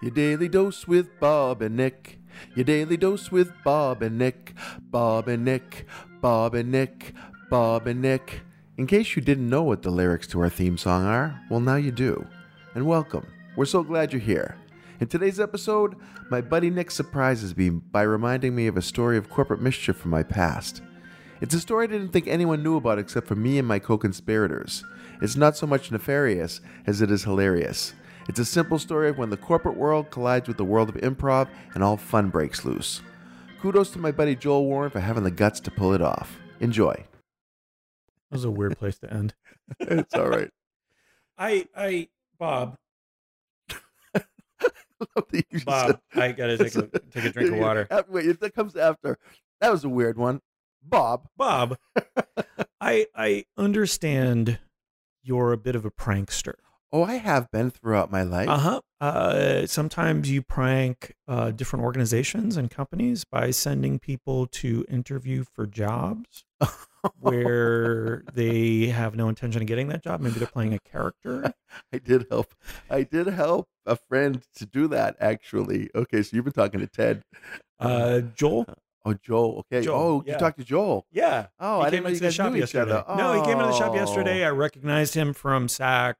Your daily dose with Bob and Nick. Your daily dose with Bob and Nick. Bob and Nick. Bob and Nick. Bob and Nick. In case you didn't know what the lyrics to our theme song are, well, now you do. And welcome. We're so glad you're here. In today's episode, my buddy Nick surprises me by reminding me of a story of corporate mischief from my past. It's a story I didn't think anyone knew about except for me and my co conspirators. It's not so much nefarious as it is hilarious. It's a simple story of when the corporate world collides with the world of improv and all fun breaks loose. Kudos to my buddy Joel Warren for having the guts to pull it off. Enjoy. That was a weird place to end. it's all right. I, I, Bob, You just Bob, said- I gotta take a take a drink of water. Wait, that comes after. That was a weird one. Bob. Bob, I, I understand you're a bit of a prankster. Oh, I have been throughout my life. Uh-huh. Uh Sometimes you prank uh, different organizations and companies by sending people to interview for jobs where they have no intention of getting that job. Maybe they're playing a character. I did help. I did help a friend to do that. Actually. Okay, so you've been talking to Ted. Uh, Joel. Oh, Joel. Okay. Joel, oh, yeah. you talked to Joel. Yeah. Oh, he I didn't came know you into the shop yesterday. other. No, he came into the shop yesterday. Oh. I recognized him from SAK.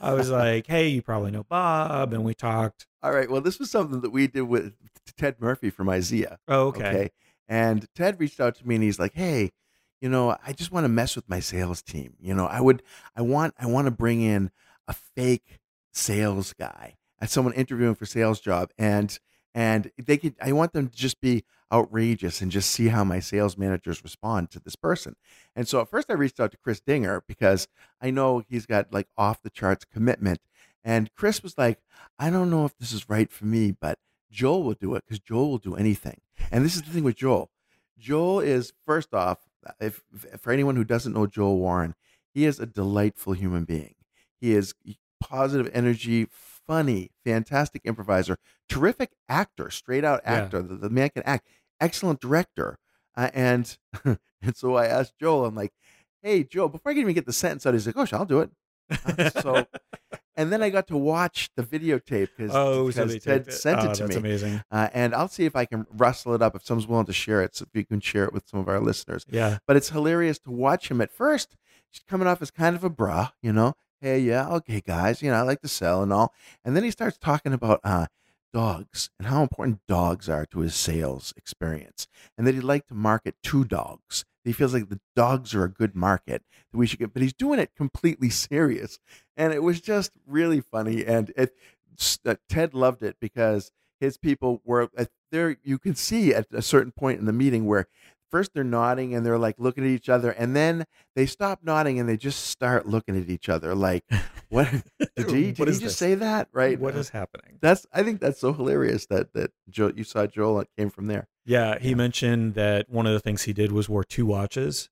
I was like, "Hey, you probably know Bob," and we talked. All right. Well, this was something that we did with Ted Murphy from IZEA. Oh, okay. And Ted reached out to me and he's like, "Hey, you know, I just want to mess with my sales team. You know, I would, I want, I want to bring in a fake sales guy, and someone interviewing for sales job, and and they could, I want them to just be outrageous and just see how my sales managers respond to this person. And so at first I reached out to Chris Dinger because I know he's got like off the charts commitment. And Chris was like, I don't know if this is right for me, but Joel will do it because Joel will do anything. And this is the thing with Joel. Joel is first off, if, if for anyone who doesn't know Joel Warren, he is a delightful human being. He is positive energy, funny, fantastic improviser, terrific actor, straight out Yeah. actor. The, the man can act, excellent director. Uh, and and so I asked Joel, I'm like, hey Joe, before I can even get the sentence out, he's like, gosh, I'll do it. Uh, so and then I got to watch the videotape because oh, so Ted taped it. sent oh, it to that's me. amazing. Uh, and I'll see if I can rustle it up if someone's willing to share it. So if you can share it with some of our listeners. Yeah. But it's hilarious to watch him at first. He's coming off as kind of a bra, you know. Hey, yeah, okay, guys, you know, I like to sell and all. And then he starts talking about uh, dogs and how important dogs are to his sales experience, and that he'd like to market to dogs. He feels like the dogs are a good market that we should get, but he's doing it completely serious, and it was just really funny. And it, uh, Ted loved it because his people were uh, there. You can see at a certain point in the meeting where first they're nodding and they're like looking at each other, and then they stop nodding and they just start looking at each other like, "What did he? What he just this? say that?" Right? What Uh, is happening? that's I think that's so hilarious that that Joe you saw Joel it came from there. Yeah, he Yeah. mentioned that one of the things he did was wore two watches.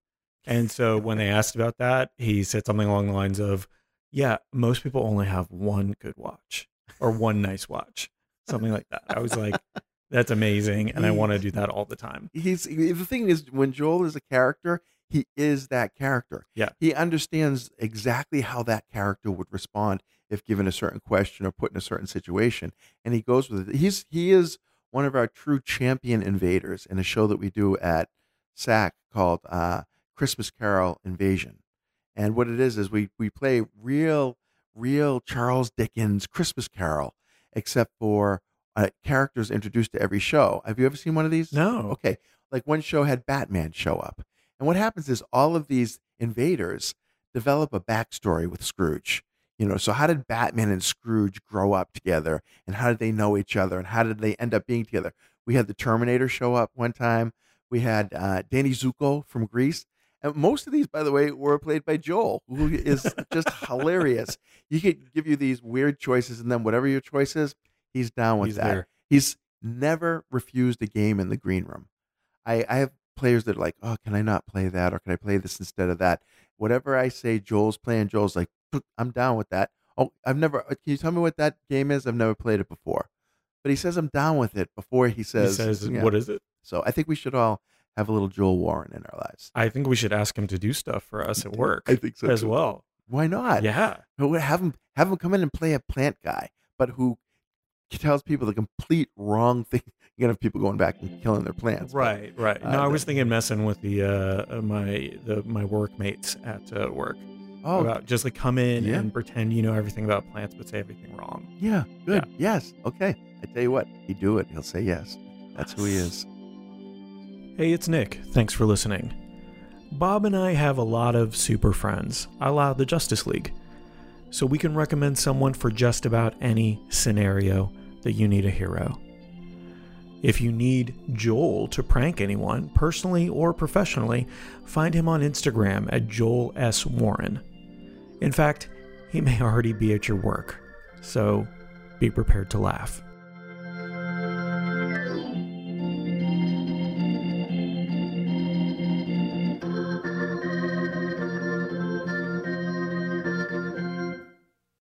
And so when they asked about that, he said something along the lines of, Yeah, most people only have one good watch or one nice watch. Something like that. I was like, That's amazing. And I want to do that all the time. He's the thing is when Joel is a character, he is that character. Yeah. He understands exactly how that character would respond if given a certain question or put in a certain situation, and he goes with it. He's he is one of our true champion invaders in a show that we do at SAK called uh, Christmas Carol Invasion. And what it is is we we play real real Charles Dickens Christmas Carol, except for uh, characters introduced to every show. Have you ever seen one of these? No. Okay. Like one show had Batman show up. And what happens is all of these invaders develop a backstory with Scrooge. You know, so how did Batman and Scrooge grow up together? And how did they know each other? And how did they end up being together? We had the Terminator show up one time. We had uh, Danny Zuko from Grease. And most of these, by the way, were played by Joel, who is just hilarious. He could give you these weird choices, and then whatever your choice is, he's down with He's that. there. He's never refused a game in the green room. I, I have players that are like, oh, can I not play that? Or can I play this instead of that? Whatever I say, Joel's playing, Joel's like, I'm down with that. Oh, I've never, uh, can you tell me what that game is? I've never played it before. But he says I'm down with it before he He says, says, yeah. What is it? So I think we should all have a little Joel Warren in our lives. I think we should ask him to do stuff for us at work I think so as too. well. Why not? Yeah. Have him have him come in and play a plant guy, but who tells people the complete wrong thing. You're gonna have people going back and killing their plants. but- Right, right. uh, No, I was thinking messing with the uh, uh, my the my workmates at uh, work Oh, about just like come in Yeah. and pretend you know everything about plants, but say everything wrong. yeah, good. Yes, okay. I tell you what, he do it. He'll say yes. That's who he is. Hey, it's Nick. Thanks for listening. Bob and I have a lot of super friends, a la the Justice League. So we can recommend someone for just about any scenario that you need a hero. If you need Joel to prank anyone, personally or professionally, find him on Instagram at Joel S. Warren. In fact, he may already be at your work, so be prepared to laugh.